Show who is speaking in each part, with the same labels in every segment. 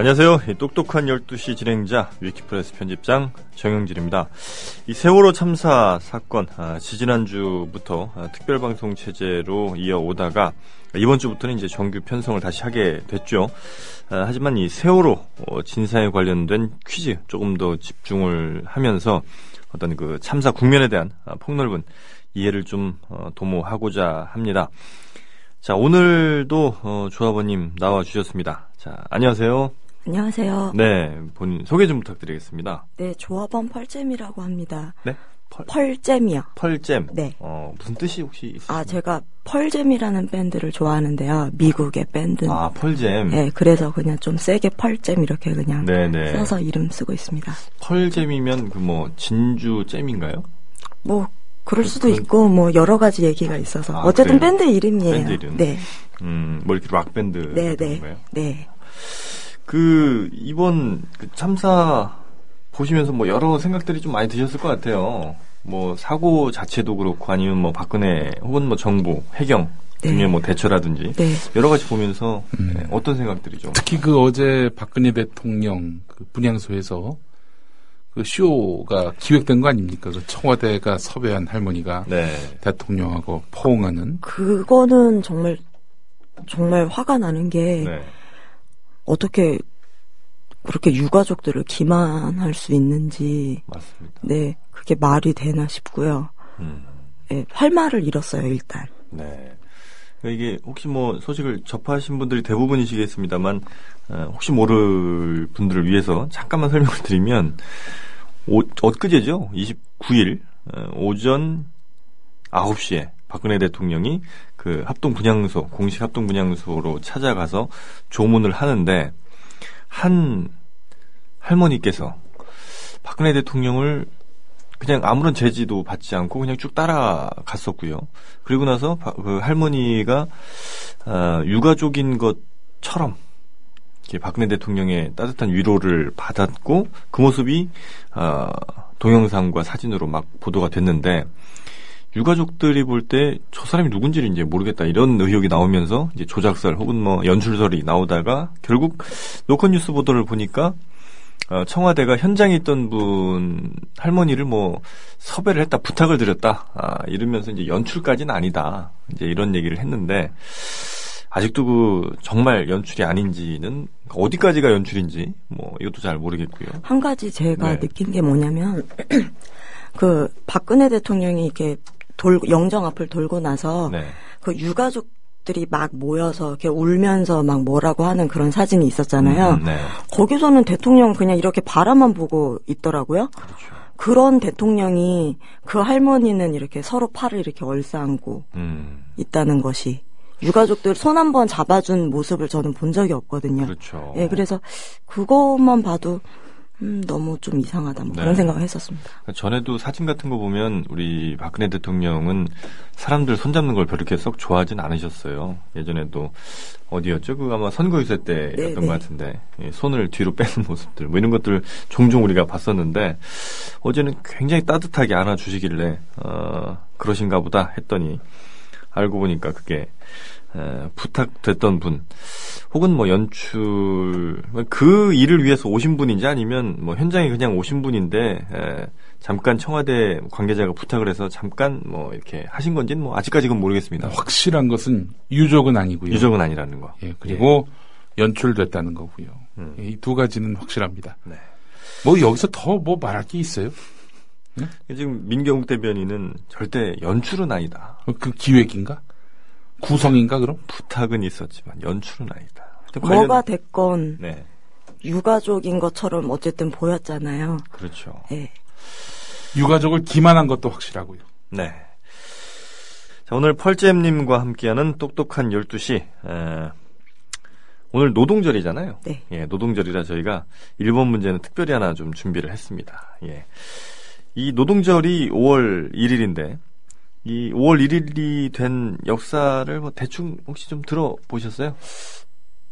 Speaker 1: 안녕하세요. 똑똑한 12시 진행자 위키프레스 편집장 정영진입니다. 이 세월호 참사 사건 아, 지지난주부터 아, 특별방송 체제로 이어오다가 이번 주부터는 이제 정규 편성을 다시 하게 됐죠. 아, 하지만 이 세월호 어, 진사에 관련된 퀴즈 조금 더 집중을 하면서 어떤 그 참사 국면에 대한 아, 폭넓은 이해를 좀 어, 도모하고자 합니다. 자, 오늘도 어, 조합원님 나와 주셨습니다. 자, 안녕하세요.
Speaker 2: 안녕하세요.
Speaker 1: 네, 본인 소개 좀 부탁드리겠습니다.
Speaker 2: 네, 조합원 펄잼이라고 합니다.
Speaker 1: 네? 펄,
Speaker 2: 펄잼이요.
Speaker 1: 펄잼.
Speaker 2: 네.
Speaker 1: 어, 무슨 뜻이 혹시 있으신가요?
Speaker 2: 아, 제가 펄잼이라는 밴드를 좋아하는데요. 미국의 밴드.
Speaker 1: 아, 펄잼.
Speaker 2: 네, 그래서 그냥 좀 세게 펄잼 이렇게 그냥
Speaker 1: 네네.
Speaker 2: 써서 이름 쓰고 있습니다.
Speaker 1: 펄잼이면 그 뭐 진주 잼인가요?
Speaker 2: 뭐 그럴 수도
Speaker 1: 그-
Speaker 2: 있고 뭐 여러 가지 얘기가 있어서
Speaker 1: 아,
Speaker 2: 어쨌든
Speaker 1: 그래요?
Speaker 2: 밴드 이름이에요.
Speaker 1: 밴드 이름.
Speaker 2: 네,
Speaker 1: 음, 뭐 이렇게 락 밴드
Speaker 2: 네,
Speaker 1: 같은
Speaker 2: 네? 네.
Speaker 1: 그 이번 그 참사 보시면서 뭐 여러 생각들이 좀 많이 드셨을 것 같아요. 뭐 사고 자체도 그렇고 아니면 뭐 박근혜 혹은 뭐 정부 해경
Speaker 2: 네.
Speaker 1: 중에 뭐 대처라든지
Speaker 2: 네.
Speaker 1: 여러 가지 보면서
Speaker 3: 음.
Speaker 1: 네, 어떤 생각들이 좀
Speaker 3: 특히 그 어제 박근혜 대통령 그 분향소에서 그 쇼가 기획된 거 아닙니까? 그 청와대가 섭외한 할머니가
Speaker 1: 네.
Speaker 3: 대통령하고 포옹하는
Speaker 2: 그거는 정말 정말 화가 나는 게
Speaker 1: 네.
Speaker 2: 어떻게 그렇게 유가족들을 기만할 수 있는지
Speaker 1: 맞습니다.
Speaker 2: 네 그게 말이 되나 싶고요.
Speaker 1: 음.
Speaker 2: 네, 할 말을 잃었어요 일단.
Speaker 1: 네. 그러니까 이게 혹시 뭐 소식을 접하신 분들이 대부분이시겠습니다만 어, 혹시 모를 분들을 위해서 잠깐만 설명을 드리면 오, 엊그제죠. 29일 어, 오전 9시에 박근혜 대통령이 그 합동 분향소 공식 합동 분향소로 찾아가서 조문을 하는데 한 할머니께서 박근혜 대통령을 그냥 아무런 제지도 받지 않고 그냥 쭉 따라갔었고요. 그리고 나서 바- 그 할머니가 아, 유가족인 것처럼 이렇게 박근혜 대통령의 따뜻한 위로를 받았고 그 모습이 아, 동영상과 사진으로 막 보도가 됐는데 유가족들이 볼 때 저 사람이 누군지를 이제 모르겠다 이런 의혹이 나오면서 이제 조작설 혹은 뭐 연출설이 나오다가 결국 노컷 뉴스 보도를 보니까 어, 청와대가 현장에 있던 분 할머니를 뭐 섭외를 했다 부탁을 드렸다 아, 이러면서 이제 연출까지는 아니다 이제 이런 얘기를 했는데 아직도 그 정말 연출이 아닌지는 어디까지가 연출인지 뭐 이것도 잘 모르겠고요.
Speaker 2: 한 가지 제가
Speaker 1: 네.
Speaker 2: 느낀 게 뭐냐면 그 박근혜 대통령이 이렇게 돌 영정 앞을 돌고 나서
Speaker 1: 네.
Speaker 2: 그 유가족 들이 막 모여서 이렇게 울면서 막 뭐라고 하는 그런 사진이 있었잖아요.
Speaker 1: 음, 네.
Speaker 2: 거기서는 대통령 그냥 이렇게 바라만 보고 있더라고요.
Speaker 1: 그렇죠.
Speaker 2: 그런 대통령이 그 할머니는 이렇게 서로 팔을 이렇게 얼싸안고
Speaker 1: 음,
Speaker 2: 있다는 것이 유가족들 손 한 번 잡아준 모습을 저는 본 적이 없거든요.
Speaker 1: 그렇죠.
Speaker 2: 예, 그래서 그것만 봐도 음, 너무 좀 이상하다 뭐
Speaker 1: 네.
Speaker 2: 그런 생각을 했었습니다.
Speaker 1: 전에도 사진 같은 거 보면 우리 박근혜 대통령은 사람들 손잡는 걸 그렇게 썩 좋아하진 않으셨어요. 예전에도 어디였죠? 그 아마 선거 유세 때였던
Speaker 2: 네,
Speaker 1: 것
Speaker 2: 네.
Speaker 1: 같은데 예, 손을 뒤로 빼는 모습들 뭐 이런 것들 종종 우리가 봤었는데 어제는 굉장히 따뜻하게 안아주시길래 어, 그러신가 보다 했더니 알고 보니까 그게 에, 부탁됐던 분 혹은 뭐 연출 그 일을 위해서 오신 분인지 아니면 뭐 현장에 그냥 오신 분인데 에, 잠깐 청와대 관계자가 부탁을 해서 잠깐 뭐 이렇게 하신 건지는 뭐 아직까지는 모르겠습니다.
Speaker 3: 확실한 것은 유족은 아니고요.
Speaker 1: 유적은 아니라는 거.
Speaker 3: 예, 그리고 연출됐다는 거고요.
Speaker 1: 음.
Speaker 3: 이두 가지는 확실합니다.
Speaker 1: 네.
Speaker 3: 뭐 여기서 더 뭐 말할 게 있어요?
Speaker 1: 지금 민경욱 대변인은 절대 연출은 아니다.
Speaker 3: 그 기획인가? 구성인가 그럼?
Speaker 1: 부탁은 있었지만 연출은 아니다. 하여튼
Speaker 2: 뭐가
Speaker 1: 관련-
Speaker 2: 됐건
Speaker 1: 네,
Speaker 2: 유가족인 것처럼 어쨌든 보였잖아요.
Speaker 1: 그렇죠.
Speaker 2: 예.
Speaker 3: 유가족을 기만한 것도 확실하고요.
Speaker 1: 네. 자, 오늘 펄잼님과 함께하는 똑똑한 12시. 에, 오늘 노동절이잖아요.
Speaker 2: 네.
Speaker 1: 예, 노동절이라 저희가 일본 문제는 특별히 하나 좀 준비를 했습니다. 예. 이 노동절이 5월 1일인데, 이 5월 1일이 된 역사를 뭐 대충 혹시 좀 들어보셨어요?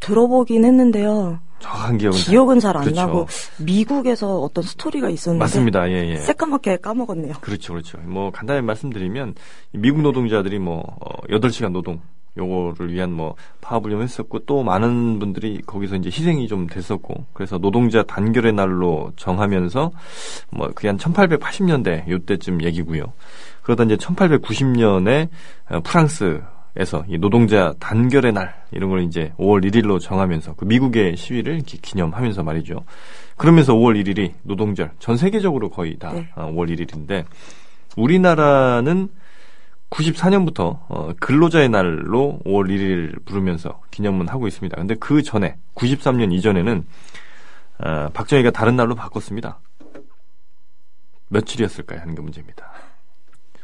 Speaker 2: 들어보긴 했는데요.
Speaker 1: 정확한 기억은. 잘-
Speaker 2: 기억은 잘안
Speaker 1: 그렇죠.
Speaker 2: 나고 미국에서 어떤 스토리가 있었는데
Speaker 1: 맞습니다. 예, 예.
Speaker 2: 새까맣게 까먹었네요.
Speaker 1: 그렇죠, 그렇죠. 뭐 간단히 말씀드리면 이 미국 노동자들이 뭐 어, 8시간 노동 요거를 위한 뭐 파업을 좀 했었고 또 많은 분들이 거기서 이제 희생이 좀 됐었고 그래서 노동자 단결의 날로 정하면서 뭐 그게 한 1880년대 요때쯤 얘기고요. 그러다 이제 1890년에 어, 프랑스 에서 이 노동자 단결의 날 이런 걸 이제 5월 1일로 정하면서 그 미국의 시위를 이렇게 기념하면서 말이죠. 그러면서 5월 1일이 노동절 전 세계적으로 거의 다
Speaker 2: 네.
Speaker 1: 어, 5월 1일인데 우리나라는 94년부터 어, 근로자의 날로 5월 1일 부르면서 기념은 하고 있습니다. 근데 그 전에 93년 이전에는 어, 박정희가 다른 날로 바꿨습니다. 며칠이었을까요? 하는 게 문제입니다.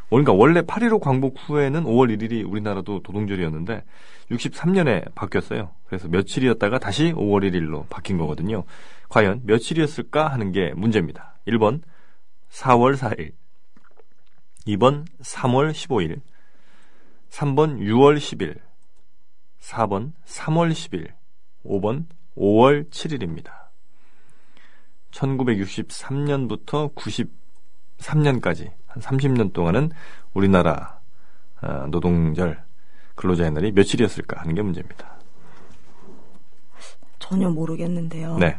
Speaker 1: 그러니까 원래 8.15 광복 후에는 5월 1일이 우리나라도 노동절이었는데 63년에 바뀌었어요. 그래서 며칠이었다가 다시 5월 1일로 바뀐 거거든요. 과연 며칠이었을까 하는 게 문제입니다. 1번 4월 4일 2번 3월 15일 3번 6월 10일 4번 3월 10일 5번 5월 7일입니다. 1963년부터 93년까지 한 30년 동안은 우리나라 어, 노동절 근로자의 날이 며칠이었을까 하는 게 문제입니다.
Speaker 2: 전혀 모르겠는데요.
Speaker 1: 네.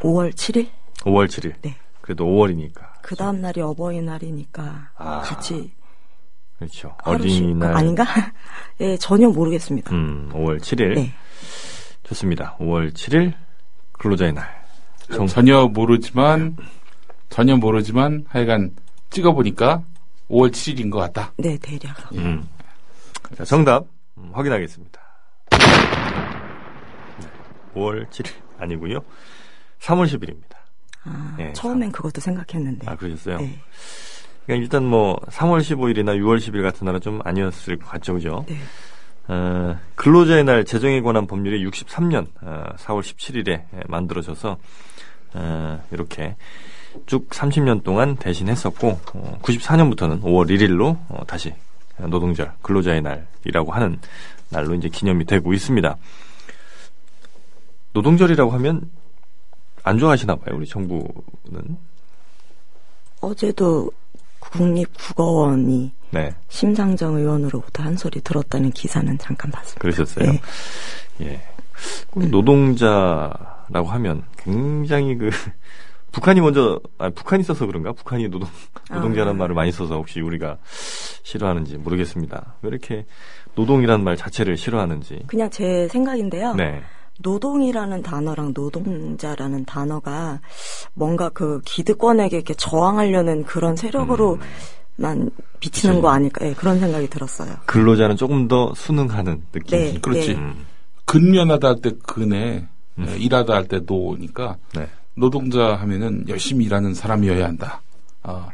Speaker 2: 5월 7일?
Speaker 1: 5월 7일.
Speaker 2: 네.
Speaker 1: 그래도 5월이니까.
Speaker 2: 그 다음 날이 어버이날이니까
Speaker 1: 아,
Speaker 2: 같이
Speaker 1: 그렇죠. 어린이날.
Speaker 2: 아닌가? 예, 전혀 모르겠습니다.
Speaker 1: 음, 5월 7일.
Speaker 2: 네.
Speaker 1: 좋습니다. 5월 7일 근로자의 날. 정-
Speaker 3: 전혀 모르지만 전혀 모르지만 하여간 찍어 보니까 5월 7일인 것 같다.
Speaker 2: 네, 대략.
Speaker 1: 음. 자, 정답 음, 확인하겠습니다. 네, 5월 7일 아니고요. 3월 10일입니다.
Speaker 2: 아,
Speaker 1: 네,
Speaker 2: 처음엔 그것도 생각했는데.
Speaker 1: 아, 그러셨어요?
Speaker 2: 네.
Speaker 1: 그러니까 일단 뭐 3월 15일이나 6월 10일 같은 날은 좀 아니었을 것 같죠, 그죠?
Speaker 2: 네.
Speaker 1: 어, 근로자의 날 제정에 관한 법률이 63년 어, 4월 17일에 만들어져서 어, 이렇게 쭉 30년 동안 대신했었고 어, 94년부터는 5월 1일로 어, 다시 노동절 근로자의 날이라고 하는 날로 이제 기념이 되고 있습니다. 노동절이라고 하면 안 좋아하시나 봐요, 우리 정부는.
Speaker 2: 어제도 국립국어원이
Speaker 1: 네,
Speaker 2: 심상정 의원으로부터 한 소리 들었다는 기사는 잠깐 봤습니다.
Speaker 1: 그러셨어요.
Speaker 2: 네.
Speaker 1: 예. 꼭 노동자라고 하면 굉장히 그 북한이 먼저 아 북한이 있어서 그런가? 북한이 노동 노동자라는
Speaker 2: 아.
Speaker 1: 말을 많이 써서 혹시 우리가 싫어하는지 모르겠습니다. 왜 이렇게 노동이라는 말 자체를 싫어하는지.
Speaker 2: 그냥 제 생각인데요.
Speaker 1: 네.
Speaker 2: 노동이라는 단어랑 노동자라는 단어가 뭔가 그 기득권에게 이렇게 저항하려는 그런 세력으로 만 비치는
Speaker 1: 그치.
Speaker 2: 거 아닐까? 예, 그런 생각이 들었어요.
Speaker 1: 근로자는 조금 더 순응하는 느낌.
Speaker 2: 네,
Speaker 3: 그렇지.
Speaker 2: 네.
Speaker 1: 음,
Speaker 3: 근면하다 할 때 근에
Speaker 1: 음.
Speaker 3: 에, 일하다 할 때 노니까
Speaker 1: 네.
Speaker 3: 노동자 하면은 열심히 일하는 사람이어야 한다. 아,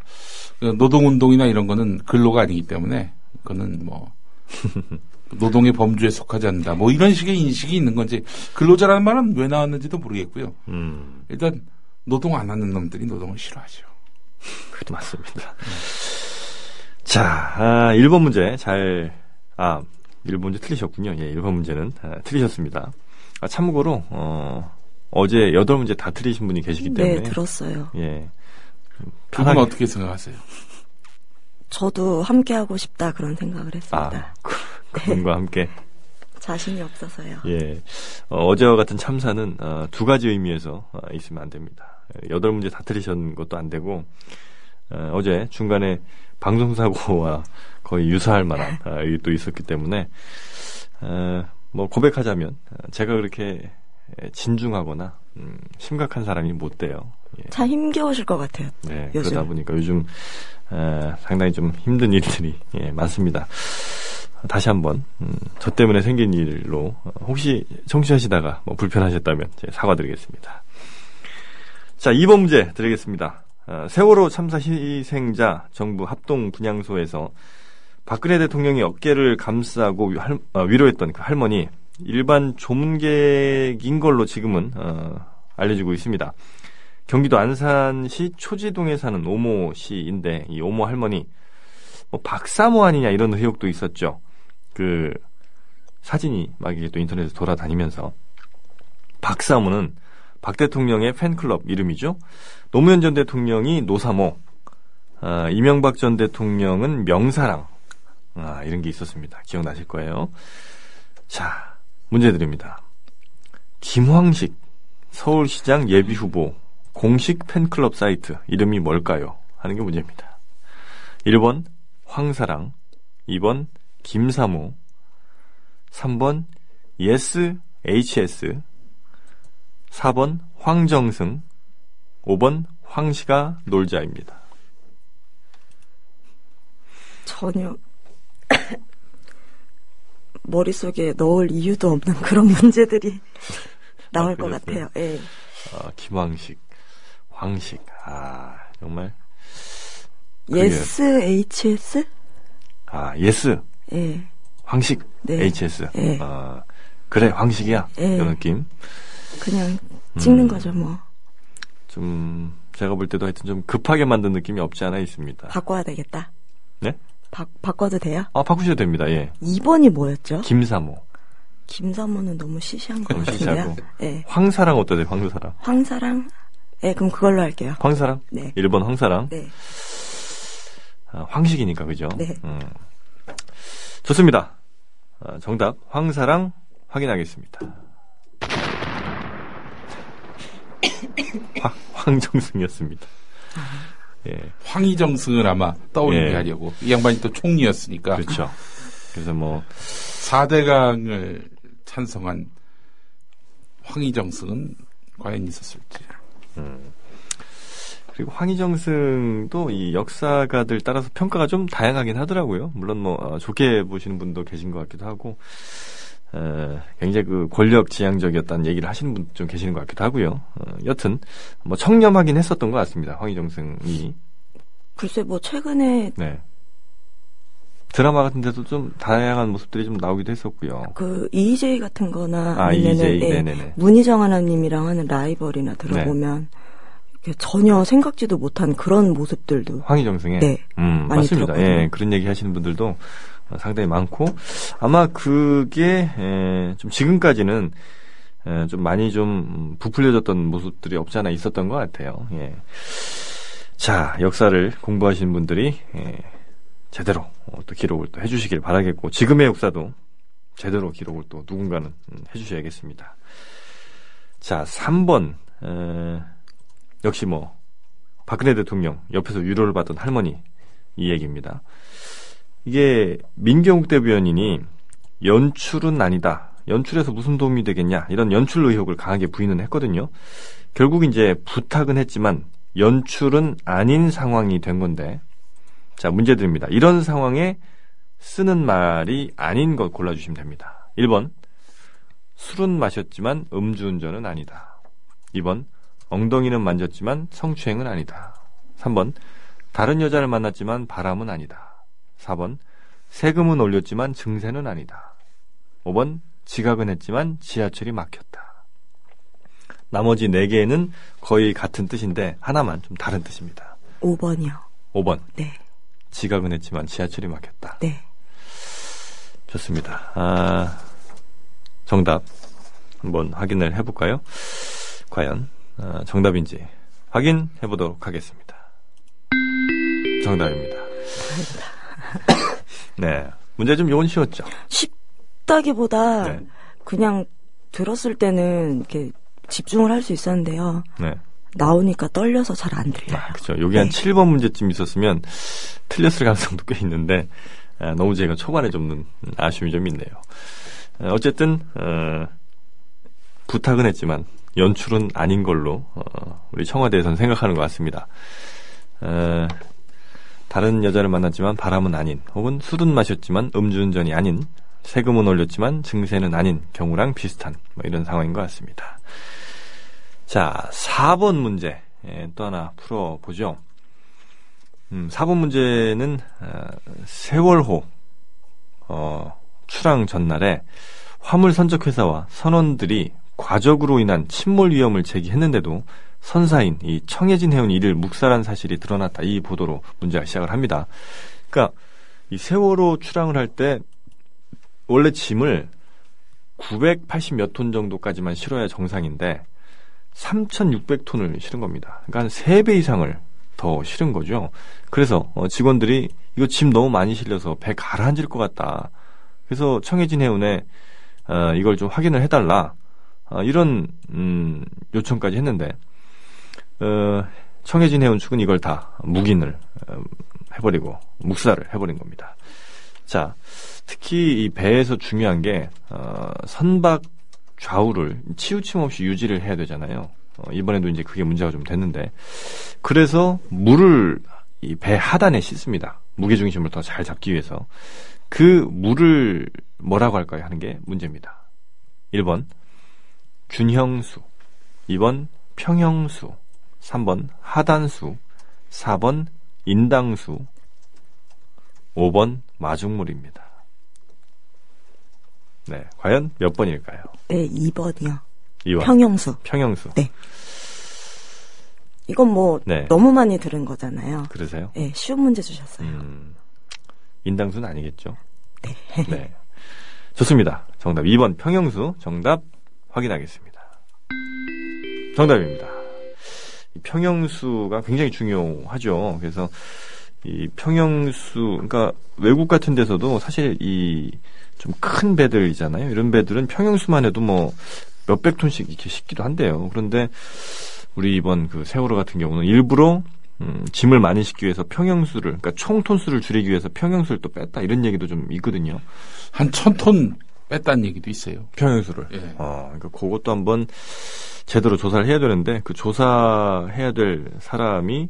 Speaker 3: 그 노동운동이나 이런 거는 근로가 아니기 때문에 그거는 뭐 노동의 범주에 속하지 않는다. 뭐 이런 식의 인식이 있는 건지 근로자라는 말은 왜 나왔는지도 모르겠고요.
Speaker 1: 음,
Speaker 3: 일단 노동 안 하는 놈들이 노동을 싫어하죠.
Speaker 1: 그도 맞습니다. 자, 아, 1번 문제 잘, 아, 1번 문제 틀리셨군요. 예, 1번 문제는 아, 틀리셨습니다. 아, 참고로, 어, 어제 8문제 다 틀리신 분이 계시기 때문에.
Speaker 2: 네, 들었어요.
Speaker 1: 예.
Speaker 3: 두분
Speaker 1: 편하게-
Speaker 3: 어떻게 생각하세요?
Speaker 2: 저도 함께 하고 싶다 그런 생각을
Speaker 1: 아,
Speaker 2: 했습니다.
Speaker 1: 그- 그분과 함께.
Speaker 2: 자신이 없어서요.
Speaker 1: 예. 어, 제와 같은 참사는 어, 두 가지 의미에서 어, 있으면 안 됩니다. 여덟 문제 다 틀리신 것도 안 되고 어, 제 중간에 방송사고와 거의 유사할 만한 어, 또 있었기 때문에 어, 뭐 고백하자면 어, 제가 그렇게 진중하거나 음, 심각한 사람이 못 돼요. 예.
Speaker 2: 참 힘겨우실 것 같아요.
Speaker 1: 네,
Speaker 2: 요즘.
Speaker 1: 그러다 보니까 요즘 어, 상당히 좀 힘든 일들이 예, 많습니다. 다시 한번 음, 저 때문에 생긴 일로 어, 혹시 청취하시다가 뭐 불편하셨다면 제 사과드리겠습니다. 자, 2번 문제 드리겠습니다. 어, 세월호 참사 희생자 정부 합동 분향소에서 박근혜 대통령이 어깨를 감싸고 어, 위로했던 그 할머니 일반 조문객인 걸로 지금은 어, 알려지고 있습니다. 경기도 안산시 초지동에 사는 오모 씨인데 이 오모 할머니 뭐 박사모 아니냐 이런 의혹도 있었죠. 그 사진이 막 이게 또 인터넷에 돌아다니면서 박사모는 박 대통령의 팬클럽 이름이죠. 노무현 전 대통령이 노사모, 아, 이명박 전 대통령은 명사랑, 아, 이런 게 있었습니다. 기억나실 거예요. 자, 문제 드립니다. 김황식 서울시장 예비 후보 공식 팬클럽 사이트 이름이 뭘까요? 하는 게 문제입니다. 1번 황사랑, 2번 김사모, 3번 Yes HS, 4번 황정승, 5번 황시가 놀자입니다.
Speaker 2: 전혀 머릿속에 넣을 이유도 없는 그런 문제들이 나올
Speaker 1: 아,
Speaker 2: 것? 같아요. 예.
Speaker 1: 아, 김황식, 황식, 아, 정말. 그게-
Speaker 2: Yes HS?
Speaker 1: 아, yes,
Speaker 2: 예.
Speaker 1: 황식,
Speaker 2: 네.
Speaker 1: HS.
Speaker 2: 네.
Speaker 1: 아, 그래, 황식이야.
Speaker 2: 네.
Speaker 1: 이런 느낌.
Speaker 2: 그냥 찍는
Speaker 1: 음.
Speaker 2: 거죠, 뭐.
Speaker 1: 좀, 제가 볼 때도 하여튼 좀 급하게 만든 느낌이 없지 않아 있습니다.
Speaker 2: 바꿔야 되겠다.
Speaker 1: 네?
Speaker 2: 바, 바꿔도 돼요?
Speaker 1: 아, 바꾸셔도 됩니다, 예.
Speaker 2: 2번이 뭐였죠?
Speaker 1: 김사모.
Speaker 2: 김사모는 너무 시시한 것
Speaker 1: 너무
Speaker 2: 같은데요. 예.
Speaker 1: 황사랑 어떠세요, 황사랑?
Speaker 2: 황사랑? 예, 그럼 그걸로 할게요.
Speaker 1: 황사랑?
Speaker 2: 네.
Speaker 1: 1번 황사랑.
Speaker 2: 네.
Speaker 1: 아, 황식이니까, 그죠?
Speaker 2: 네.
Speaker 1: 음. 좋습니다. 아, 정답, 황사랑 확인하겠습니다. 황, 황정승이었습니다. 예,
Speaker 3: 황희정승을 아마 떠올리게
Speaker 1: 예.
Speaker 3: 하려고. 이 양반이 또 총리였으니까.
Speaker 1: 그렇죠. 그래서 뭐,
Speaker 3: 4대강을 찬성한 황희정승은 과연 있었을지.
Speaker 1: 그리고 황희정승도 이 역사가들 따라서 평가가 좀 다양하긴 하더라고요. 물론 뭐 어, 좋게 보시는 분도 계신 것 같기도 하고, 에, 굉장히 그 권력 지향적이었다는 얘기를 하시는 분도 좀 계시는 것 같기도 하고요. 어, 여튼 뭐 청렴하긴 했었던 것 같습니다. 황희정승이
Speaker 2: 글쎄, 뭐, 최근에
Speaker 1: 네. 드라마 같은 데도 좀 다양한 모습들이 좀 나오기도 했었고요.
Speaker 2: 그, EJ 같은 거나,
Speaker 1: 아,
Speaker 2: 아니면은,
Speaker 1: EJ,
Speaker 2: 예. 문희정 하나님이랑 하는 라이벌이나 들어보면, 이렇게 전혀 생각지도 못한 그런 모습들도,
Speaker 1: 황희정승의
Speaker 2: 네.
Speaker 1: 음,
Speaker 2: 많이
Speaker 1: 맞습니다.
Speaker 2: 들었거든요.
Speaker 1: 예, 그런 얘기 하시는 분들도 어, 상당히 많고 아마 그게 에, 좀 지금까지는 에, 좀 많이 좀 음, 부풀려졌던 모습들이 없지 않아 있었던 것 같아요. 예. 자, 역사를 공부하시는 분들이 예, 제대로 어, 또 기록을 또 해주시길 바라겠고 지금의 역사도 제대로 기록을 또 누군가는 음, 해주셔야겠습니다. 자, 3번 에, 역시 뭐 박근혜 대통령 옆에서 위로를 받던 할머니 이 얘기입니다. 이게 민경욱 대변인이 연출은 아니다. 연출에서 무슨 도움이 되겠냐. 이런 연출 의혹을 강하게 부인은 했거든요. 결국 이제 부탁은 했지만 연출은 아닌 상황이 된 건데. 자, 문제 드립니다. 이런 상황에 쓰는 말이 아닌 것 골라주시면 됩니다. 1번. 술은 마셨지만 음주운전은 아니다. 2번. 엉덩이는 만졌지만 성추행은 아니다. 3번. 다른 여자를 만났지만 바람은 아니다. 4번. 세금은 올렸지만 증세는 아니다. 5번. 지각은 했지만 지하철이 막혔다. 나머지 4개는 거의 같은 뜻인데 하나만 좀 다른 뜻입니다.
Speaker 2: 5번이요.
Speaker 1: 5번.
Speaker 2: 네.
Speaker 1: 지각은 했지만 지하철이 막혔다.
Speaker 2: 네.
Speaker 1: 좋습니다. 아, 정답 한번 확인을 해볼까요? 과연 아, 정답인지 확인해 보도록 하겠습니다. 정답입니다. 네, 문제 좀 요건 쉬웠죠.
Speaker 2: 쉽다기보다,
Speaker 1: 네.
Speaker 2: 그냥 들었을 때는 이렇게 집중을 할 수 있었는데요.
Speaker 1: 네,
Speaker 2: 나오니까 떨려서 잘 안 들려요.
Speaker 1: 아, 그렇죠. 여기 한
Speaker 2: 네.
Speaker 1: 7번 문제쯤 있었으면 틀렸을 가능성도 꽤 있는데 아, 너무 제가 초반에 좀 음, 아쉬움이 좀 있네요. 아, 어쨌든 어, 부탁은 했지만 연출은 아닌 걸로 어, 우리 청와대에서는 생각하는 것 같습니다. 어, 다른 여자를 만났지만 바람은 아닌 혹은 술은 마셨지만 음주운전이 아닌 세금은 올렸지만 증세는 아닌 경우랑 비슷한 뭐 이런 상황인 것 같습니다. 자, 4번 문제 예, 또 하나 풀어보죠. 음, 4번 문제는 어, 세월호 어, 출항 전날에 화물 선적 회사와 선원들이 과적으로 인한 침몰 위험을 제기했는데도 선사인 이 청해진 해운 이를 묵살한 사실이 드러났다. 이 보도로 문제가 시작을 합니다. 그러니까 이 세월호 출항을 할 때 원래 짐을 980몇 톤 정도까지만 실어야 정상인데 3,600톤을 실은 겁니다. 그러니까 한 3배 이상을 더 싫은 거죠. 그래서 어, 직원들이 이거 짐 너무 많이 실려서 배 가라앉을 것 같다. 그래서 청해진 해운에 어, 이걸 좀 확인을 해달라. 어, 이런 음, 요청까지 했는데 어, 청해진 해운 측은 이걸 다 묵인을 어, 해버리고 묵살을 해버린 겁니다. 자, 특히 이 배에서 중요한 게 어, 선박 좌우를 치우침 없이 유지를 해야 되잖아요. 어, 이번에도 이제 그게 문제가 좀 됐는데 그래서 물을 이 배 하단에 씻습니다. 무게 중심을 더 잘 잡기 위해서 그 물을 뭐라고 할까요? 하는 게 문제입니다. 1번 준형수, 2번 평형수, 3번 하단수, 4번 인당수, 5번 마중물입니다. 네, 과연 몇 번일까요?
Speaker 2: 네, 2번이요.
Speaker 1: 2번.
Speaker 2: 평형수.
Speaker 1: 평형수.
Speaker 2: 네. 이건 뭐
Speaker 1: 네.
Speaker 2: 너무 많이 들은 거잖아요.
Speaker 1: 그러세요?
Speaker 2: 네, 쉬운 문제 주셨어요.
Speaker 1: 음, 인당수는 아니겠죠?
Speaker 2: 네.
Speaker 1: 네. 좋습니다. 정답 2번 평형수 정답 확인하겠습니다. 정답입니다. 이 평형수가 굉장히 중요하죠. 그래서 이 평형수, 그러니까 외국 같은 데서도 사실 이 좀 큰 배들이잖아요. 이런 배들은 평형수만 해도 뭐 몇백 톤씩 이렇게 싣기도 한대요. 그런데 우리 이번 그 세월호 같은 경우는 일부러 음, 짐을 많이 싣기 위해서 평형수를, 그러니까 총 톤수를 줄이기 위해서 평형수를 또 뺐다 이런 얘기도 좀 있거든요.
Speaker 3: 한 천 톤 뺐다는 얘기도 있어요.
Speaker 1: 평형수를.
Speaker 3: 예.
Speaker 1: 어, 그러니까 그것도 한번 제대로 조사를 해야 되는데 그 조사해야 될 사람이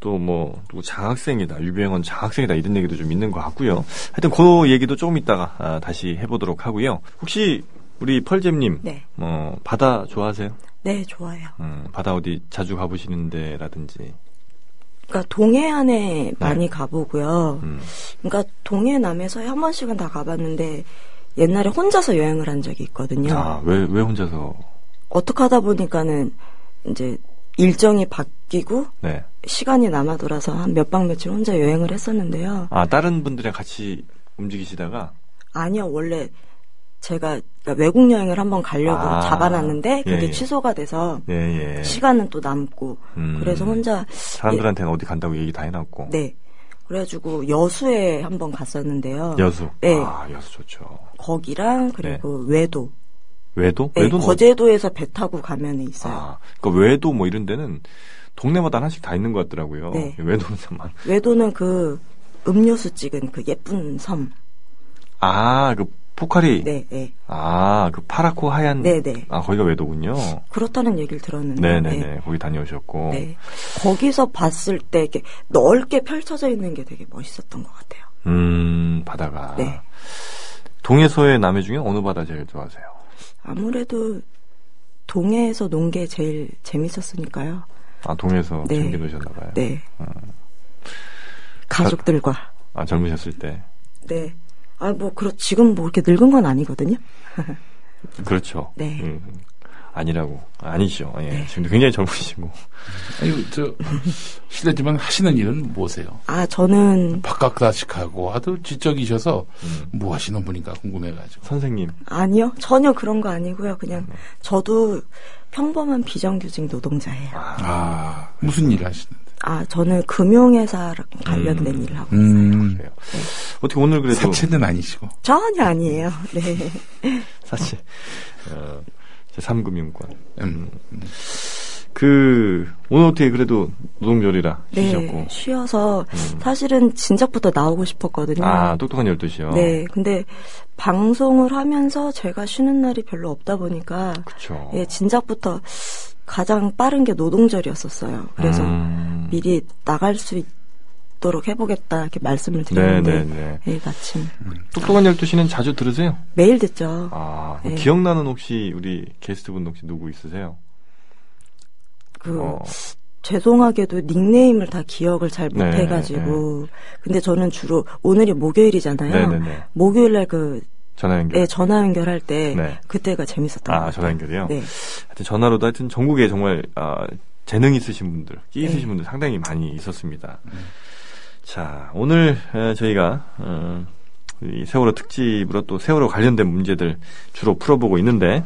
Speaker 1: 또뭐 누구 장학생이다, 유병원 장학생이다 이런 얘기도 좀 있는 것 같고요. 하여튼 그 얘기도 조금 이따가 아, 다시 해보도록 하고요. 혹시 우리 펄잼님,
Speaker 2: 네.
Speaker 1: 어, 바다 좋아하세요?
Speaker 2: 네, 좋아요.
Speaker 1: 음, 바다 어디 자주 가보시는 데라든지.
Speaker 2: 그러니까 동해안에 많이 가보고요.
Speaker 1: 네. 음,
Speaker 2: 그러니까 동해남에서 한 번씩은 다 가봤는데 옛날에 혼자서 여행을 한 적이 있거든요.
Speaker 1: 아, 왜, 왜 혼자서?
Speaker 2: 어떻게 하다 보니까는 이제 일정이 바뀌고
Speaker 1: 네.
Speaker 2: 시간이 남아 돌아서 한 몇 박 며칠 혼자 여행을 했었는데요.
Speaker 1: 아, 다른 분들이랑 같이 움직이시다가
Speaker 2: 아니요, 원래 제가 그러니까 외국 여행을 한번 가려고
Speaker 1: 아,
Speaker 2: 잡아놨는데 그게
Speaker 1: 예, 예.
Speaker 2: 취소가 돼서
Speaker 1: 예, 예.
Speaker 2: 시간은 또 남고
Speaker 1: 음.
Speaker 2: 그래서 혼자
Speaker 1: 사람들한테는 어디 간다고 얘기 다 해놨고.
Speaker 2: 네 그래가지고 여수에 한번 갔었는데요.
Speaker 1: 여수.
Speaker 2: 네.
Speaker 1: 아, 여수 좋죠.
Speaker 2: 거기랑 그리고 외도.
Speaker 1: 외도?
Speaker 2: 네,
Speaker 1: 외도는
Speaker 2: 거제도에서 배 타고 가면 있어요.
Speaker 1: 아, 그러니까 외도 뭐 이런 데는 동네마다 하나씩 다 있는 것 같더라고요.
Speaker 2: 네.
Speaker 1: 외도는 참 많.
Speaker 2: 외도는 그 음료수 찍은 그 예쁜 섬.
Speaker 1: 아, 그 포카리.
Speaker 2: 네, 네.
Speaker 1: 아, 그 파랗고 하얀.
Speaker 2: 네, 네.
Speaker 1: 아, 거기가 외도군요.
Speaker 2: 그렇다는 얘기를 들었는데.
Speaker 1: 네 네 네. 거기 다녀오셨고.
Speaker 2: 네. 거기서 봤을 때 이렇게 넓게 펼쳐져 있는 게 되게 멋있었던 것 같아요.
Speaker 1: 음, 바다가.
Speaker 2: 네.
Speaker 1: 동해서의 남해 중에 어느 바다 제일 좋아하세요?
Speaker 2: 아무래도 동해에서 논 게 제일 재밌었으니까요.
Speaker 1: 아, 동해에서
Speaker 2: 네.
Speaker 1: 재밌게 노셨나 봐요.
Speaker 2: 네.
Speaker 1: 음.
Speaker 2: 가족들과.
Speaker 1: 아, 젊으셨을 때.
Speaker 2: 네. 아, 뭐, 그렇, 지금 뭐 이렇게 늙은 건 아니거든요.
Speaker 1: 그렇죠.
Speaker 2: 네.
Speaker 1: 음, 아니라고. 아니죠. 예.
Speaker 2: 네.
Speaker 1: 지금도 굉장히 젊으시고.
Speaker 3: 아니, 저, 실례지만 하시는 일은 뭐세요?
Speaker 2: 아, 저는,
Speaker 3: 바깥다식하고 아주 지적이셔서
Speaker 1: 음.
Speaker 3: 뭐 하시는 분인가 궁금해가지고.
Speaker 1: 선생님.
Speaker 2: 아니요. 전혀 그런 거 아니고요. 그냥,
Speaker 1: 네.
Speaker 2: 저도 평범한 비정규직 노동자예요.
Speaker 3: 아, 무슨 일을 하시는데?
Speaker 2: 아, 저는 금융회사랑 관련된
Speaker 1: 음.
Speaker 2: 일을 하고 있어요.
Speaker 3: 음,
Speaker 1: 그래요. 어떻게 오늘 그래도
Speaker 3: 사채는 아니시고.
Speaker 2: 전혀 아니에요. 네.
Speaker 1: 사실 어, 제 3금융권.
Speaker 3: 음,
Speaker 1: 그 오늘 어떻게 그래도 노동절이라 쉬셨고.
Speaker 2: 네. 쉬어서,
Speaker 1: 음.
Speaker 2: 사실은 진작부터 나오고 싶었거든요.
Speaker 1: 아, 똑똑한 12시요.
Speaker 2: 네. 근데, 방송을 하면서 제가 쉬는 날이 별로 없다 보니까,
Speaker 1: 그렇죠.
Speaker 2: 예, 진작부터 가장 빠른 게 노동절이었었어요. 그래서
Speaker 1: 음.
Speaker 2: 미리 나갈 수 있 도록 해보겠다 이렇게 말씀을 드렸는데
Speaker 1: 네, 네, 네.
Speaker 2: 내일 아침
Speaker 1: 똑똑한 12시는 자주 들으세요?
Speaker 2: 매일 듣죠.
Speaker 1: 아,
Speaker 2: 네.
Speaker 1: 기억나는 혹시 우리 게스트분 혹시 누구 있으세요?
Speaker 2: 그
Speaker 1: 어,
Speaker 2: 죄송하게도 닉네임을 다 기억을 잘
Speaker 1: 네,
Speaker 2: 못해가지고 근데 저는 주로 오늘이 목요일이잖아요.
Speaker 1: 네, 네, 네.
Speaker 2: 목요일날 그
Speaker 1: 전화 연결.
Speaker 2: 네, 전화 연결할 때
Speaker 1: 네.
Speaker 2: 그때가 재밌었던 것
Speaker 1: 아,
Speaker 2: 같아요.
Speaker 1: 전화 연결이요?
Speaker 2: 네.
Speaker 1: 하여튼 전화로도 하여튼 전국에 정말 아, 재능 있으신 분들, 끼 있으신
Speaker 2: 네.
Speaker 1: 분들 상당히 많이 있었습니다. 자, 오늘 에, 저희가 어, 이 세월호 특집으로 또 세월호 관련된 문제들 주로 풀어보고 있는데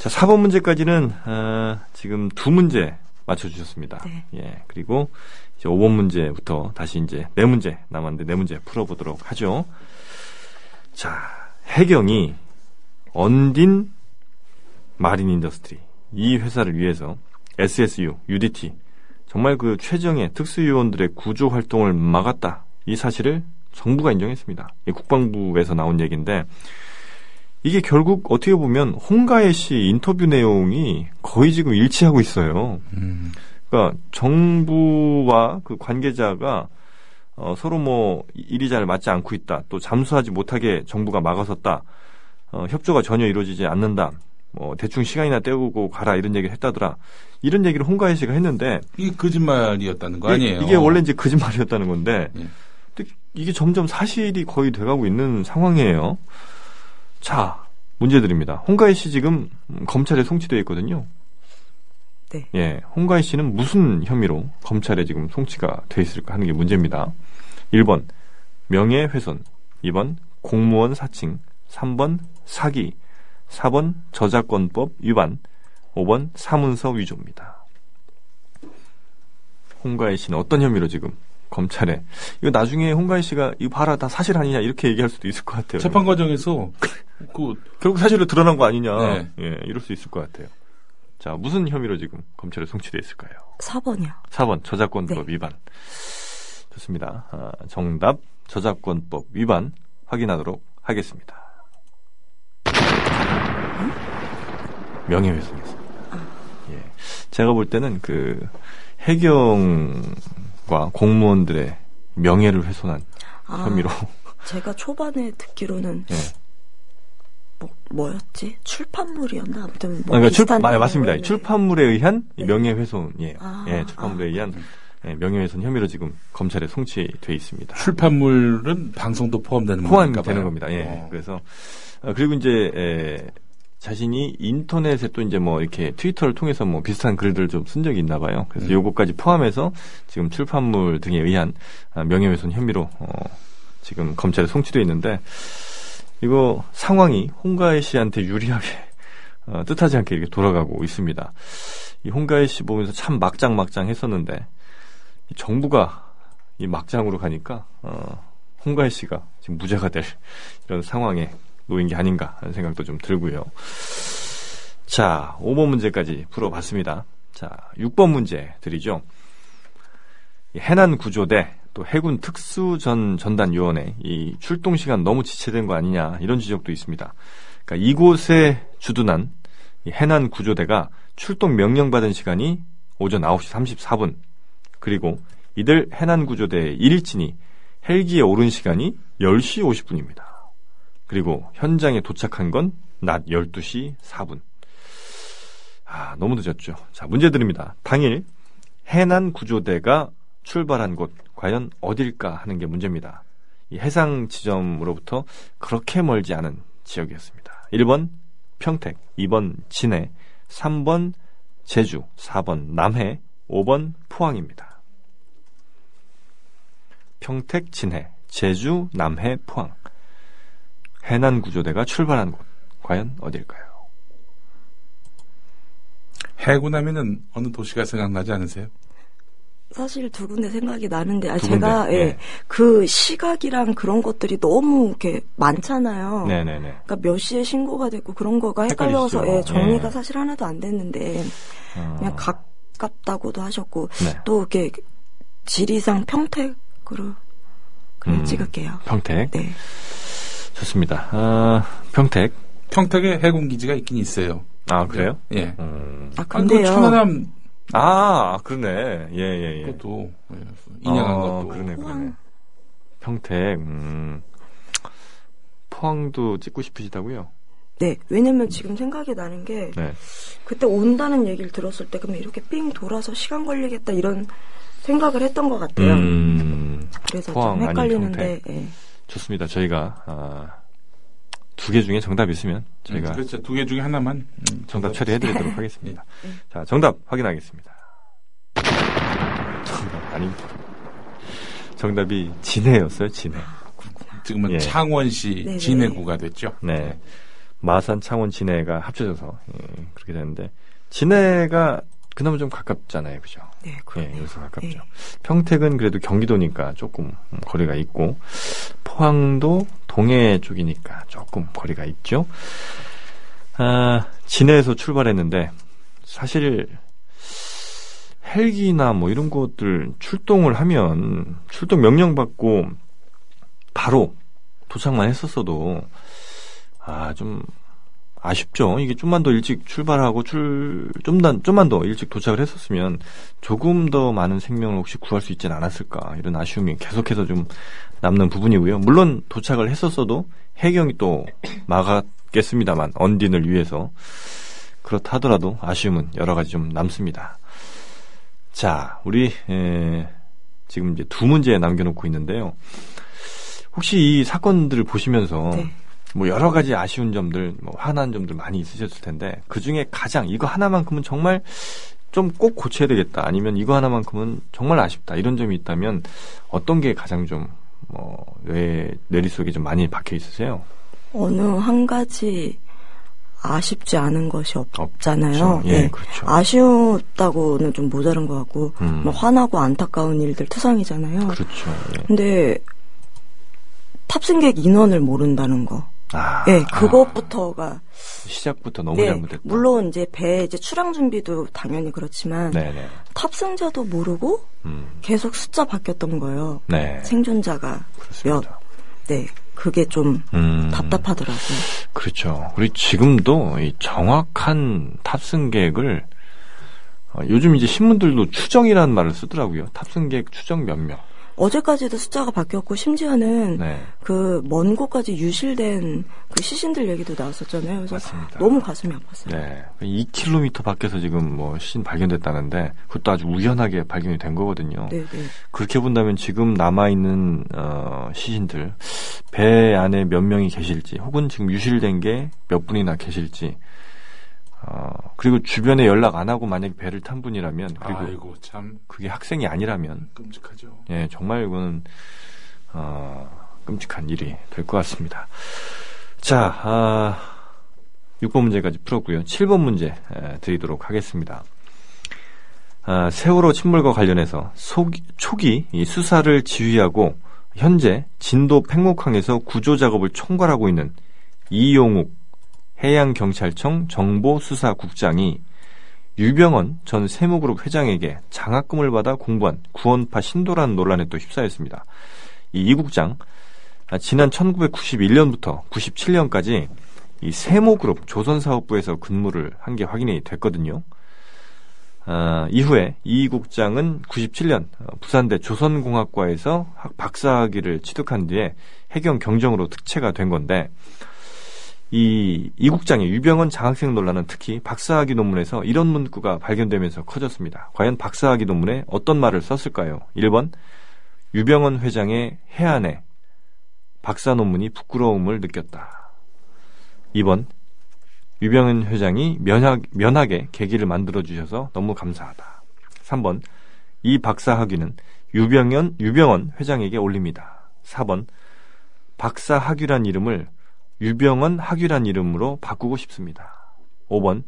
Speaker 1: 자, 4번 문제까지는 어, 지금 두 문제 맞춰주셨습니다.
Speaker 2: 네.
Speaker 1: 예. 그리고 이제 5번 문제부터 다시 이제 네 문제 남았는데 네 문제 풀어보도록 하죠. 자, 해경이 언딘 마린 인더스트리 이 회사를 위해서 SSU, UDT 정말 그 최정예 특수요원들의 구조 활동을 막았다. 이 사실을 정부가 인정했습니다. 이 국방부에서 나온 얘기인데 이게 결국 어떻게 보면 홍가혜 씨 인터뷰 내용이 거의 지금 일치하고 있어요.
Speaker 3: 음.
Speaker 1: 그러니까 정부와 그 관계자가 어, 서로 뭐 일이 잘 맞지 않고 있다. 또 잠수하지 못하게 정부가 막아섰다. 어, 협조가 전혀 이루어지지 않는다. 뭐 대충 시간이나 때우고 가라 이런 얘기를 했다더라. 이런 얘기를 홍가혜 씨가 했는데
Speaker 3: 이게 거짓말이었다는 거
Speaker 1: 이게-
Speaker 3: 아니에요?
Speaker 1: 이게 원래 이제 거짓말이었다는 건데
Speaker 3: 예.
Speaker 1: 근데 이게 점점 사실이 거의 돼가고 있는 상황이에요. 자 문제 드립니다. 홍가혜 씨 지금 음, 검찰에 송치되어 있거든요.
Speaker 2: 네.
Speaker 1: 예, 홍가희 씨는 무슨 혐의로 검찰에 지금 송치가 돼 있을까 하는 게 문제입니다. 1번 명예훼손, 2번 공무원 사칭, 3번 사기, 4번 저작권법 위반, 5번 사문서 위조입니다. 홍가희 씨는 어떤 혐의로 지금 검찰에 이거 나중에 홍가희 씨가 이거 봐라 다 사실 아니냐 이렇게 얘기할 수도 있을 것 같아요.
Speaker 3: 재판 과정에서 그
Speaker 1: 결국 사실로 드러난 거 아니냐
Speaker 3: 네.
Speaker 1: 예, 이럴 수 있을 것 같아요. 자 무슨 혐의로 지금 검찰에 송치돼 있을까요?
Speaker 2: 4번이요.
Speaker 1: 4번 저작권법
Speaker 2: 네.
Speaker 1: 위반. 좋습니다. 아, 정답 저작권법 위반 확인하도록 하겠습니다. 명예훼손이었습니다. 예. 제가 볼 때는 그 해경과 공무원들의 명예를 훼손한
Speaker 2: 아,
Speaker 1: 혐의로
Speaker 2: 제가 초반에 듣기로는
Speaker 1: 예.
Speaker 2: 뭐, 뭐였지? 출판물이었나? 아무튼 뭐
Speaker 1: 그러니까 출,
Speaker 2: 비슷한
Speaker 1: 아, 맞습니다. 출판물에 의한
Speaker 2: 네.
Speaker 1: 명예훼손이에요.
Speaker 2: 아,
Speaker 1: 예, 출판물에
Speaker 2: 아.
Speaker 1: 의한 예, 명예훼손 혐의로 지금 검찰에 송치돼 있습니다.
Speaker 3: 출판물은 방송도 포함되는
Speaker 1: 포함이
Speaker 3: 거니까
Speaker 1: 되는
Speaker 3: 봐요.
Speaker 1: 겁니다. 예.
Speaker 3: 어.
Speaker 1: 그래서 어, 그리고 이제 에, 자신이 인터넷에 또 이제 뭐 이렇게 트위터를 통해서 뭐 비슷한 글들을 좀쓴 적이 있나 봐요. 그래서
Speaker 3: 음.
Speaker 1: 요거까지 포함해서 지금 출판물 등에 의한 아, 명예훼손 혐의로 어, 지금 검찰에 송치돼 있는데 이거 상황이 홍가혜 씨한테 유리하게 어, 뜻하지 않게 이렇게 돌아가고 있습니다. 이 홍가혜 씨 보면서 참 막장막장 했었는데 이 정부가 이 막장으로 가니까 어, 홍가혜 씨가 지금 무죄가 될 이런 상황에 놓인 게 아닌가 하는 생각도 좀 들고요. 자, 5번 문제까지 풀어봤습니다. 자, 6번 문제 드리죠. 이 해난 구조대 또 해군 특수전 전단위원회 이 출동 시간 너무 지체된 거 아니냐 이런 지적도 있습니다. 그러니까 이곳에 주둔한 이 해난 구조대가 출동 명령 받은 시간이 오전 9시 34분 그리고 이들 해난 구조대의 일진이 헬기에 오른 시간이 10시 50분입니다. 그리고 현장에 도착한 건 낮 12시 4분. 아, 너무 늦었죠. 자, 문제 드립니다. 당일 해난 구조대가 출발한 곳 과연 어딜까 하는 게 문제입니다. 이 해상 지점으로부터 그렇게 멀지 않은 지역이었습니다. 1번 평택, 2번 진해, 3번 제주, 4번 남해, 5번 포항입니다. 평택, 진해, 제주, 남해, 포항. 해난 구조대가 출발한 곳 과연 어딜까요?
Speaker 3: 해군 하면은 어느 도시가 생각나지 않으세요?
Speaker 2: 사실 두 군데 생각이 나는데
Speaker 1: 아두
Speaker 2: 제가
Speaker 1: 군데,
Speaker 2: 예,
Speaker 1: 네.
Speaker 2: 그 시각이랑 그런 것들이 너무 이렇게 많잖아요.
Speaker 1: 네네네.
Speaker 2: 그러니까 몇 시에 신고가 됐고 그런 거가 헷갈려서
Speaker 1: 헷갈리시죠?
Speaker 2: 예, 정리가
Speaker 1: 예.
Speaker 2: 사실 하나도 안 됐는데
Speaker 1: 어,
Speaker 2: 그냥 가깝다고도 하셨고
Speaker 1: 네.
Speaker 2: 또 이렇게 지리상 평택으로 그냥
Speaker 1: 음.
Speaker 2: 찍을게요.
Speaker 1: 평택.
Speaker 2: 네.
Speaker 1: 좋습니다. 아, 평택.
Speaker 3: 평택에 해군 기지가 있긴 있어요.
Speaker 1: 아, 그래요?
Speaker 3: 예.
Speaker 1: 음.
Speaker 2: 아
Speaker 3: 아, 그
Speaker 2: 근데요.
Speaker 3: 천안함
Speaker 1: 아, 그러네. 예, 예, 예.
Speaker 3: 그것도 예, 인양한
Speaker 1: 어,
Speaker 3: 것도
Speaker 1: 그러네, 그러네. 평택, 음. 포항도 찍고 싶으시다고요?
Speaker 2: 네. 왜냐면 지금 생각이 나는 게
Speaker 1: 네.
Speaker 2: 그때 온다는 얘기를 들었을 때 그러면 이렇게 삥 돌아서 시간 걸리겠다 이런 생각을 했던 것 같아요.
Speaker 1: 음,
Speaker 2: 그래서
Speaker 1: 포항
Speaker 2: 좀 헷갈리는데 예.
Speaker 1: 좋습니다. 저희가, 아, 두 개 중에 정답 있으면 저희가
Speaker 3: 음, 그렇죠. 두 개 중에 하나만 음,
Speaker 1: 정답 처리해드리도록 하겠습니다. 자, 정답 확인하겠습니다. 정답 아닙니다. 정답이 진해였어요, 진해.
Speaker 3: 지금은
Speaker 1: 예.
Speaker 3: 창원시
Speaker 2: 네네.
Speaker 3: 진해구가 됐죠.
Speaker 1: 네. 마산, 창원, 진해가 합쳐져서 예, 그렇게 되는데 진해가 그나마 좀 가깝잖아요, 그죠?
Speaker 2: 네,
Speaker 1: 예,
Speaker 2: 그러네요.
Speaker 1: 여기서 가깝죠.
Speaker 2: 예.
Speaker 1: 평택은 그래도 경기도니까 조금 음, 거리가 있고 포항도 동해 쪽이니까 조금 거리가 있죠. 아, 진해에서 출발했는데 사실 헬기나 뭐 이런 것들 출동을 하면 출동 명령 받고 바로 도착만 했었어도 아 좀 아쉽죠. 이게 좀만 더 일찍 출발하고 출 좀만 좀만 더 일찍 도착을 했었으면 조금 더 많은 생명을 혹시 구할 수 있지는 않았을까 이런 아쉬움이 계속해서 좀 남는 부분이고요. 물론 도착을 했었어도 해경이 또 막았겠습니다만 언딘을 위해서 그렇다 하더라도 아쉬움은 여러 가지 좀 남습니다. 자, 우리 에, 지금 이제 두 문제 남겨놓고 있는데요. 혹시 이 사건들을 보시면서
Speaker 2: 네.
Speaker 1: 뭐 여러 가지 아쉬운 점들, 뭐 화난 점들 많이 있으셨을 텐데 그 중에 가장 이거 하나만큼은 정말 좀 꼭 고쳐야 되겠다. 아니면 이거 하나만큼은 정말 아쉽다. 이런 점이 있다면 어떤 게 가장 좀 뭐 뇌 뇌리 속에 좀 많이 박혀 있으세요?
Speaker 2: 어느 한 가지 아쉽지 않은 것이 없잖아요.
Speaker 1: 예,
Speaker 2: 네.
Speaker 1: 그렇죠.
Speaker 2: 아쉬웠다고는 좀 모자란 것 같고,
Speaker 1: 음.
Speaker 2: 뭐 화나고 안타까운 일들 투성이잖아요.
Speaker 1: 그렇죠. 예.
Speaker 2: 근데 탑승객 인원을 모른다는 거.
Speaker 1: 아,
Speaker 2: 예, 그것부터가
Speaker 1: 시작부터 너무
Speaker 2: 네,
Speaker 1: 잘못했다.
Speaker 2: 물론 이제 배 이제 출항 준비도 당연히 그렇지만
Speaker 1: 네네.
Speaker 2: 탑승자도 모르고
Speaker 1: 음,
Speaker 2: 계속 숫자 바뀌었던 거예요.
Speaker 1: 네.
Speaker 2: 생존자가
Speaker 1: 그렇습니다.
Speaker 2: 네, 그게 좀
Speaker 1: 음,
Speaker 2: 답답하더라고요.
Speaker 1: 그렇죠. 우리 지금도 이 정확한 탑승객을 어, 요즘 이제 신문들도 추정이라는 말을 쓰더라고요. 탑승객 추정 몇 명.
Speaker 2: 어제까지도 숫자가 바뀌었고 심지어는
Speaker 1: 네.
Speaker 2: 그먼 곳까지 유실된 그 시신들 얘기도 나왔었잖아요. 그래서
Speaker 1: 맞습니다.
Speaker 2: 너무 가슴이 아팠어요.
Speaker 1: 네. 2km 밖에서 지금 뭐 시신 발견됐다는데 그것도 아주 우연하게 발견이 된 거거든요.
Speaker 2: 네, 네.
Speaker 1: 그렇게 본다면 지금 남아 있는 어, 시신들 배 안에 몇 명이 계실지 혹은 지금 유실된 게 몇 분이나 계실지 어, 그리고 주변에 연락 안 하고 만약에 배를 탄 분이라면 그리고
Speaker 3: 아이고 참
Speaker 1: 그게 학생이 아니라면
Speaker 3: 끔찍하죠.
Speaker 1: 예 정말 이거는 어, 끔찍한 일이 될 것 같습니다. 자, 아, 6번 문제까지 풀었고요. 7번 문제 에, 드리도록 하겠습니다. 아, 세월호 침몰과 관련해서 속- 초기 이 수사를 지휘하고 현재 진도 팽목항에서 구조 작업을 총괄하고 있는 이용욱 해양경찰청 정보수사국장이 유병헌 전 세무그룹 회장에게 장학금을 받아 공부한 구원파 신도라는 논란에 또 휩싸였습니다. 이 이 국장 아, 지난 1991년부터 97년까지 이 세모그룹 조선사업부에서 근무를 한 게 확인이 됐거든요. 아, 이후에 이 국장은 97년 어, 부산대 조선공학과에서 학- 박사학위를 취득한 뒤에 해경 경정으로 특채가 된 건데 이, 이 국장의 유병헌 장학생 논란은 특히 박사학위 논문에서 이런 문구가 발견되면서 커졌습니다. 과연 박사학위 논문에 어떤 말을 썼을까요? 1번 유병헌 회장의 해안에 박사 논문이 부끄러움을 느꼈다. 2번 유병헌 회장이 면학, 면학의 계기를 만들어 주셔서 너무 감사하다. 3번 이 박사 학위는 유병헌 유병헌 회장에게 올립니다. 4번 박사 학위란 이름을 유병헌 학위란 이름으로 바꾸고 싶습니다. 5번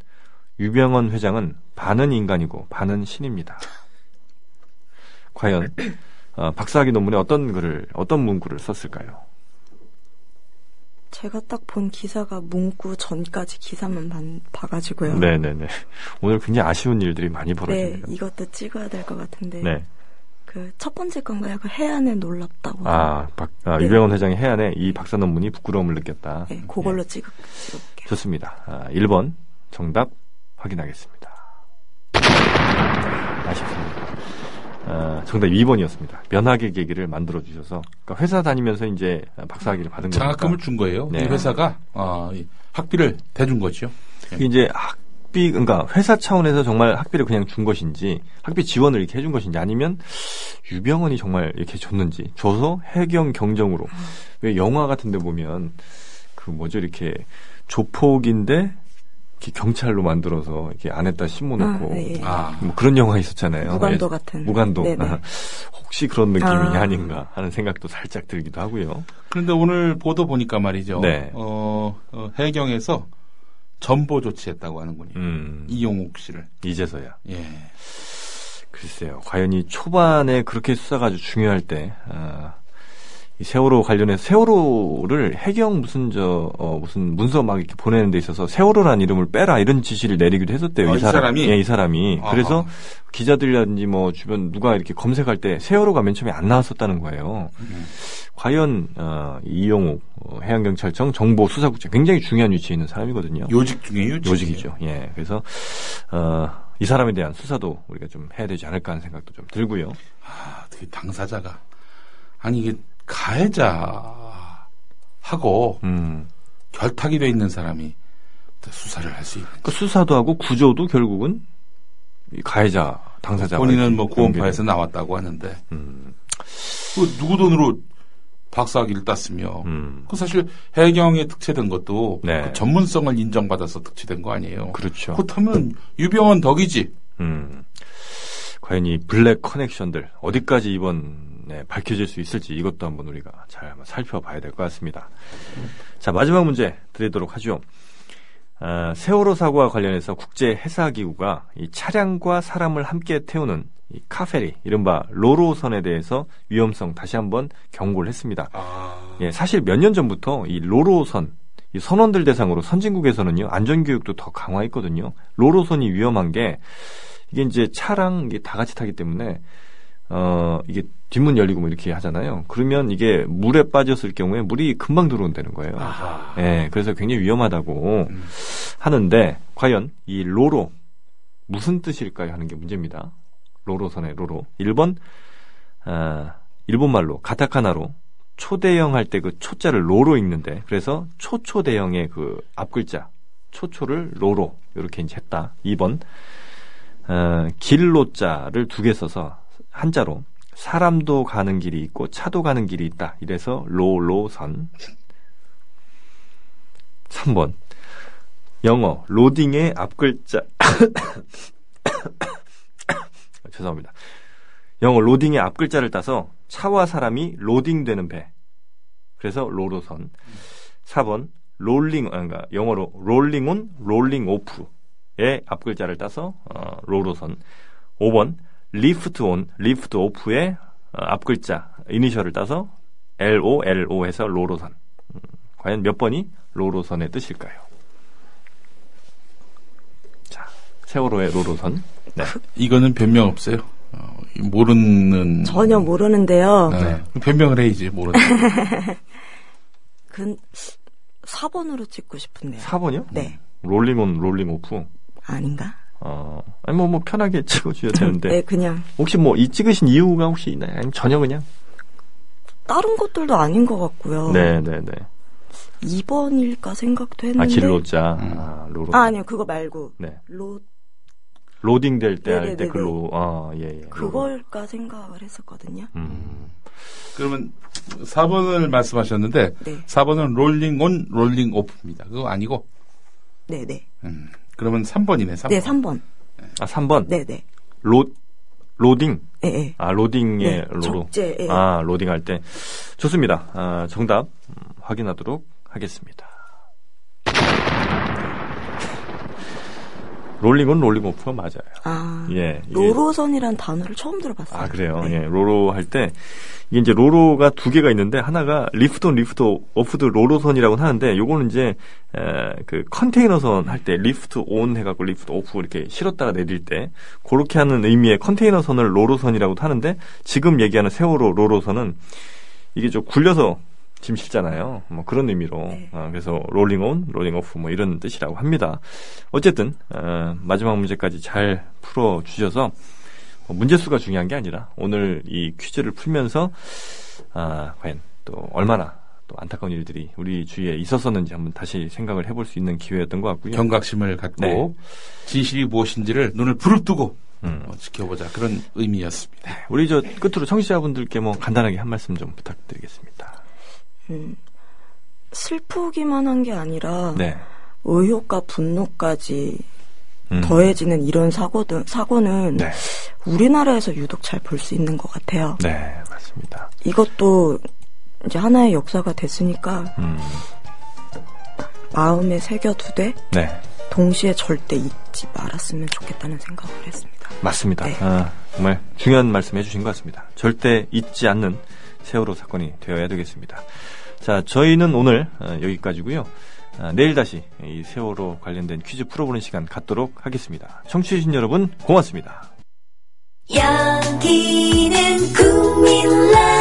Speaker 1: 유병헌 회장은 반은 인간이고 반은 신입니다. 과연 어, 박사학위 논문에 어떤 글을 어떤 문구를 썼을까요?
Speaker 2: 제가 딱 본 기사가 문구 전까지 기사만 반- 봐가지고요.
Speaker 1: 네네네. 오늘 굉장히 아쉬운 일들이 많이
Speaker 2: 네,
Speaker 1: 벌어집니다.
Speaker 2: 이것도 찍어야 될 것 같은데.
Speaker 1: 네.
Speaker 2: 그 첫 번째 건가요? 그 해안에 놀랍다고.
Speaker 1: 아, 박, 아,
Speaker 2: 네.
Speaker 1: 유병헌 회장이 해안에 이 박사 논문이 부끄러움을 느꼈다.
Speaker 2: 네, 그걸로 찍어, 찍어볼게요.
Speaker 1: 좋습니다. 아, 1번 정답 확인하겠습니다. 아쉽습니다. 아, 정답 2번이었습니다. 면학의 계기를 만들어 주셔서 그러니까 회사 다니면서 이제 박사학위를 받은 거니까
Speaker 3: 장학금을 준 거예요.
Speaker 1: 네.
Speaker 3: 이 회사가 어, 이 학비를 대준 거죠.
Speaker 1: 이게 이제 학 비 그러니까 회사 차원에서 정말 학비를 그냥 준 것인지 학비 지원을 이렇게 해준 것인지 아니면 유병헌이 정말 이렇게 줬는지 줘서 해경 경정으로 왜 영화 같은데 보면 그 뭐죠 이렇게 조폭인데 이렇게 경찰로 만들어서 이렇게 안에다 심어놓고
Speaker 2: 아, 네.
Speaker 3: 아,
Speaker 1: 뭐 그런 영화 있었잖아요.
Speaker 2: 무간도
Speaker 1: 예,
Speaker 2: 같은.
Speaker 1: 무간도.
Speaker 2: 네네.
Speaker 1: 혹시 그런 느낌이
Speaker 2: 아.
Speaker 1: 아. 닌가 하는 생각도 살짝 들기도 하고요.
Speaker 3: 그런데 오늘 보도 보니까 말이죠.
Speaker 1: 네.
Speaker 3: 어, 어, 해경에서 전보 조치했다고 하는군요.
Speaker 1: 음,
Speaker 3: 이용욱 씨를.
Speaker 1: 이제서야.
Speaker 3: 예.
Speaker 1: 글쎄요. 과연 이 초반에 그렇게 수사가 아주 중요할 때, 아, 이 세월호 관련해서 세월호를 해경 무슨 저, 어, 무슨 문서 막 이렇게 보내는 데 있어서 세월호라는 이름을 빼라 이런 지시를 내리기도 했었대요.
Speaker 3: 아, 이 사람이?
Speaker 1: 예, 이 사람이.
Speaker 3: 아하.
Speaker 1: 그래서 기자들이라든지 뭐 주변 누가 이렇게 검색할 때 세월호가 맨 처음에 안 나왔었다는 거예요.
Speaker 3: 음.
Speaker 1: 과연, 어, 이용욱 어, 해양경찰청 정보수사국장 굉장히 중요한 위치에 있는 사람이거든요.
Speaker 3: 요직 중에 요직.
Speaker 1: 요직이죠. 예. 그래서, 어, 이 사람에 대한 수사도 우리가 좀 해야 되지 않을까 하는 생각도 좀 들고요.
Speaker 3: 아, 어떻게 당사자가. 아니, 이게 가해자하고
Speaker 1: 음.
Speaker 3: 결탁이 돼 있는 사람이 수사를 할 수 있는.
Speaker 1: 그 수사도 하고 구조도 결국은 이 가해자, 당사자.
Speaker 3: 본인은 뭐 구원파에서 나왔다고 하는데
Speaker 1: 음,
Speaker 3: 그 누구 돈으로 박사학위를 땄으며
Speaker 1: 음.
Speaker 3: 그 사실 해경에 특채된 것도
Speaker 1: 네.
Speaker 3: 그 전문성을 인정받아서 특채된 거 아니에요.
Speaker 1: 그렇죠.
Speaker 3: 그렇다면 유병원 덕이지.
Speaker 1: 음. 과연 이 블랙 커넥션들 어디까지 이번에 밝혀질 수 있을지 이것도 한번 우리가 잘 한번 살펴봐야 될 것 같습니다. 자 마지막 문제 드리도록 하죠. 아, 세월호 사고와 관련해서 국제 해사 기구가 이 차량과 사람을 함께 태우는 이 카페리 이른바 로로선에 대해서 위험성 다시 한번 경고를 했습니다.
Speaker 3: 아,
Speaker 1: 예, 사실 몇 년 전부터 이 로로선 이 선원들 대상으로 선진국에서는요 안전 교육도 더 강화했거든요. 로로선이 위험한 게 이게 이제 차랑 이게 다 같이 타기 때문에 어 이게 뒷문 열리고 뭐 이렇게 하잖아요. 그러면 이게 물에 빠졌을 경우에 물이 금방 들어온다는 거예요.
Speaker 3: 아하.
Speaker 1: 예, 그래서 굉장히 위험하다고
Speaker 3: 음.
Speaker 1: 하는데 과연 이 로로 무슨 뜻일까요 하는 게 문제입니다. 로로선의 로로. 1번 아, 일본 말로 가타카나로 초대형 할 때 그 초자를 로로 읽는데 그래서 초초대형의 그 앞글자 초초를 로로 이렇게 이제 했다. 2번 어, 길로자를 두 개 써서 한자로 사람도 가는 길이 있고 차도 가는 길이 있다. 이래서 로로선. 3번 영어 로딩의 앞글자 죄송합니다. 영어 로딩의 앞글자를 따서 차와 사람이 로딩되는 배. 그래서 로로선. 4번 롤링 아, 그러니까 영어로 rolling on rolling off의 앞글자를 따서 어, 로로선. 5번 lift on lift off의 어, 앞글자 이니셜을 따서 LOLO 해서 로로선. 음, 과연 몇 번이 로로선의 뜻일까요? 자, 세월호의 로로선. 네.
Speaker 3: 이거는 변명 없어요. 어, 모르는
Speaker 2: 전혀 모르는데요.
Speaker 3: 네. 변명을 해야지 모르는.
Speaker 2: 그 4번으로 찍고 싶은데요.
Speaker 1: 4번이요?
Speaker 2: 네.
Speaker 1: rolling on rolling off.
Speaker 2: 아닌가?
Speaker 1: 어, 아니 뭐, 뭐 편하게 찍어주셔도 되는데
Speaker 2: 네, 그냥
Speaker 1: 혹시 뭐 이 찍으신 이유가 혹시 있나요? 아니면 전혀 그냥?
Speaker 2: 다른 것들도 아닌 것 같고요.
Speaker 1: 네, 네, 네.
Speaker 2: 2번일까 생각도 했는데
Speaker 1: 아 길로자,
Speaker 3: 음.
Speaker 1: 아, 로로.
Speaker 2: 아, 아니요. 그거 말고
Speaker 1: 네.
Speaker 2: 로
Speaker 1: 로딩 될 때 할 때. 글로, 아, 예, 예. 로로.
Speaker 2: 그걸까 생각을 했었거든요.
Speaker 1: 음.
Speaker 3: 그러면 4번을 말씀하셨는데
Speaker 2: 네.
Speaker 3: 4번은 rolling on rolling off입니다. 그거 아니고
Speaker 2: 네, 네.
Speaker 3: 음, 그러면 3번이네. 3번.
Speaker 2: 네, 3번.
Speaker 1: 아, 3번.
Speaker 2: 네, 네.
Speaker 1: 로, 로딩.
Speaker 2: 예, 예.
Speaker 1: 아, 로딩의
Speaker 2: 네,
Speaker 1: 로로.
Speaker 2: 적재, 예.
Speaker 1: 아, 로딩할 때. 좋습니다. 아, 정답 음, 확인하도록 하겠습니다. rolling on rolling off가 맞아요.
Speaker 2: 아.
Speaker 1: 예. 이게-
Speaker 2: 로로선이란 단어를 처음 들어봤어요.
Speaker 1: 아, 그래요?
Speaker 2: 네.
Speaker 1: 예, 로로 할 때, 이게 이제 로로가 두 개가 있는데, 하나가 lift on lift off 로로선이라고 하는데, 요거는 이제, 에, 그 컨테이너선 할 때, lift on 해갖고 lift off 이렇게 실었다가 내릴 때, 그렇게 하는 의미의 컨테이너선을 로로선이라고도 하는데, 지금 얘기하는 세월호 로로선은, 이게 좀 굴려서 짐 실잖아요. 뭐 그런 의미로.
Speaker 2: 네.
Speaker 1: 어, 그래서 rolling on, rolling off 뭐 이런 뜻이라고 합니다. 어쨌든, 어, 마지막 문제까지 잘 풀어 주셔서, 뭐 문제 수가 중요한 게 아니라 오늘 이 퀴즈를 풀면서 아 과연 또 얼마나 또 안타까운 일들이 우리 주위에 있었었는지 한번 다시 생각을 해볼 수 있는 기회였던 것 같고요.
Speaker 3: 경각심을 갖고
Speaker 1: 네.
Speaker 3: 진실이 무엇인지를 눈을 부릅뜨고
Speaker 1: 음.
Speaker 3: 어, 지켜보자 그런 의미였습니다.
Speaker 1: 우리 저 끝으로 청취자분들께 뭐 간단하게 한 말씀 좀 부탁드리겠습니다.
Speaker 2: 음, 슬프기만 한 게 아니라
Speaker 1: 네.
Speaker 2: 의혹과 분노까지
Speaker 1: 음.
Speaker 2: 더해지는 이런 사고든 사고는
Speaker 1: 네.
Speaker 2: 우리나라에서 유독 잘 볼 수 있는 것 같아요.
Speaker 1: 네, 맞습니다.
Speaker 2: 이것도 이제 하나의 역사가 됐으니까
Speaker 1: 음.
Speaker 2: 마음에 새겨두되
Speaker 1: 네.
Speaker 2: 동시에 절대 잊지 말았으면 좋겠다는 생각을 했습니다.
Speaker 1: 맞습니다.
Speaker 2: 네.
Speaker 1: 아, 정말 중요한 말씀 해주신 것 같습니다. 절대 잊지 않는 세월호 사건이 되어야 되겠습니다. 자, 저희는 오늘 어, 여기까지고요. 아, 내일 다시 이 세월호 관련된 퀴즈 풀어보는 시간 갖도록 하겠습니다. 청취해주신 여러분 고맙습니다.
Speaker 4: 여기는 국민라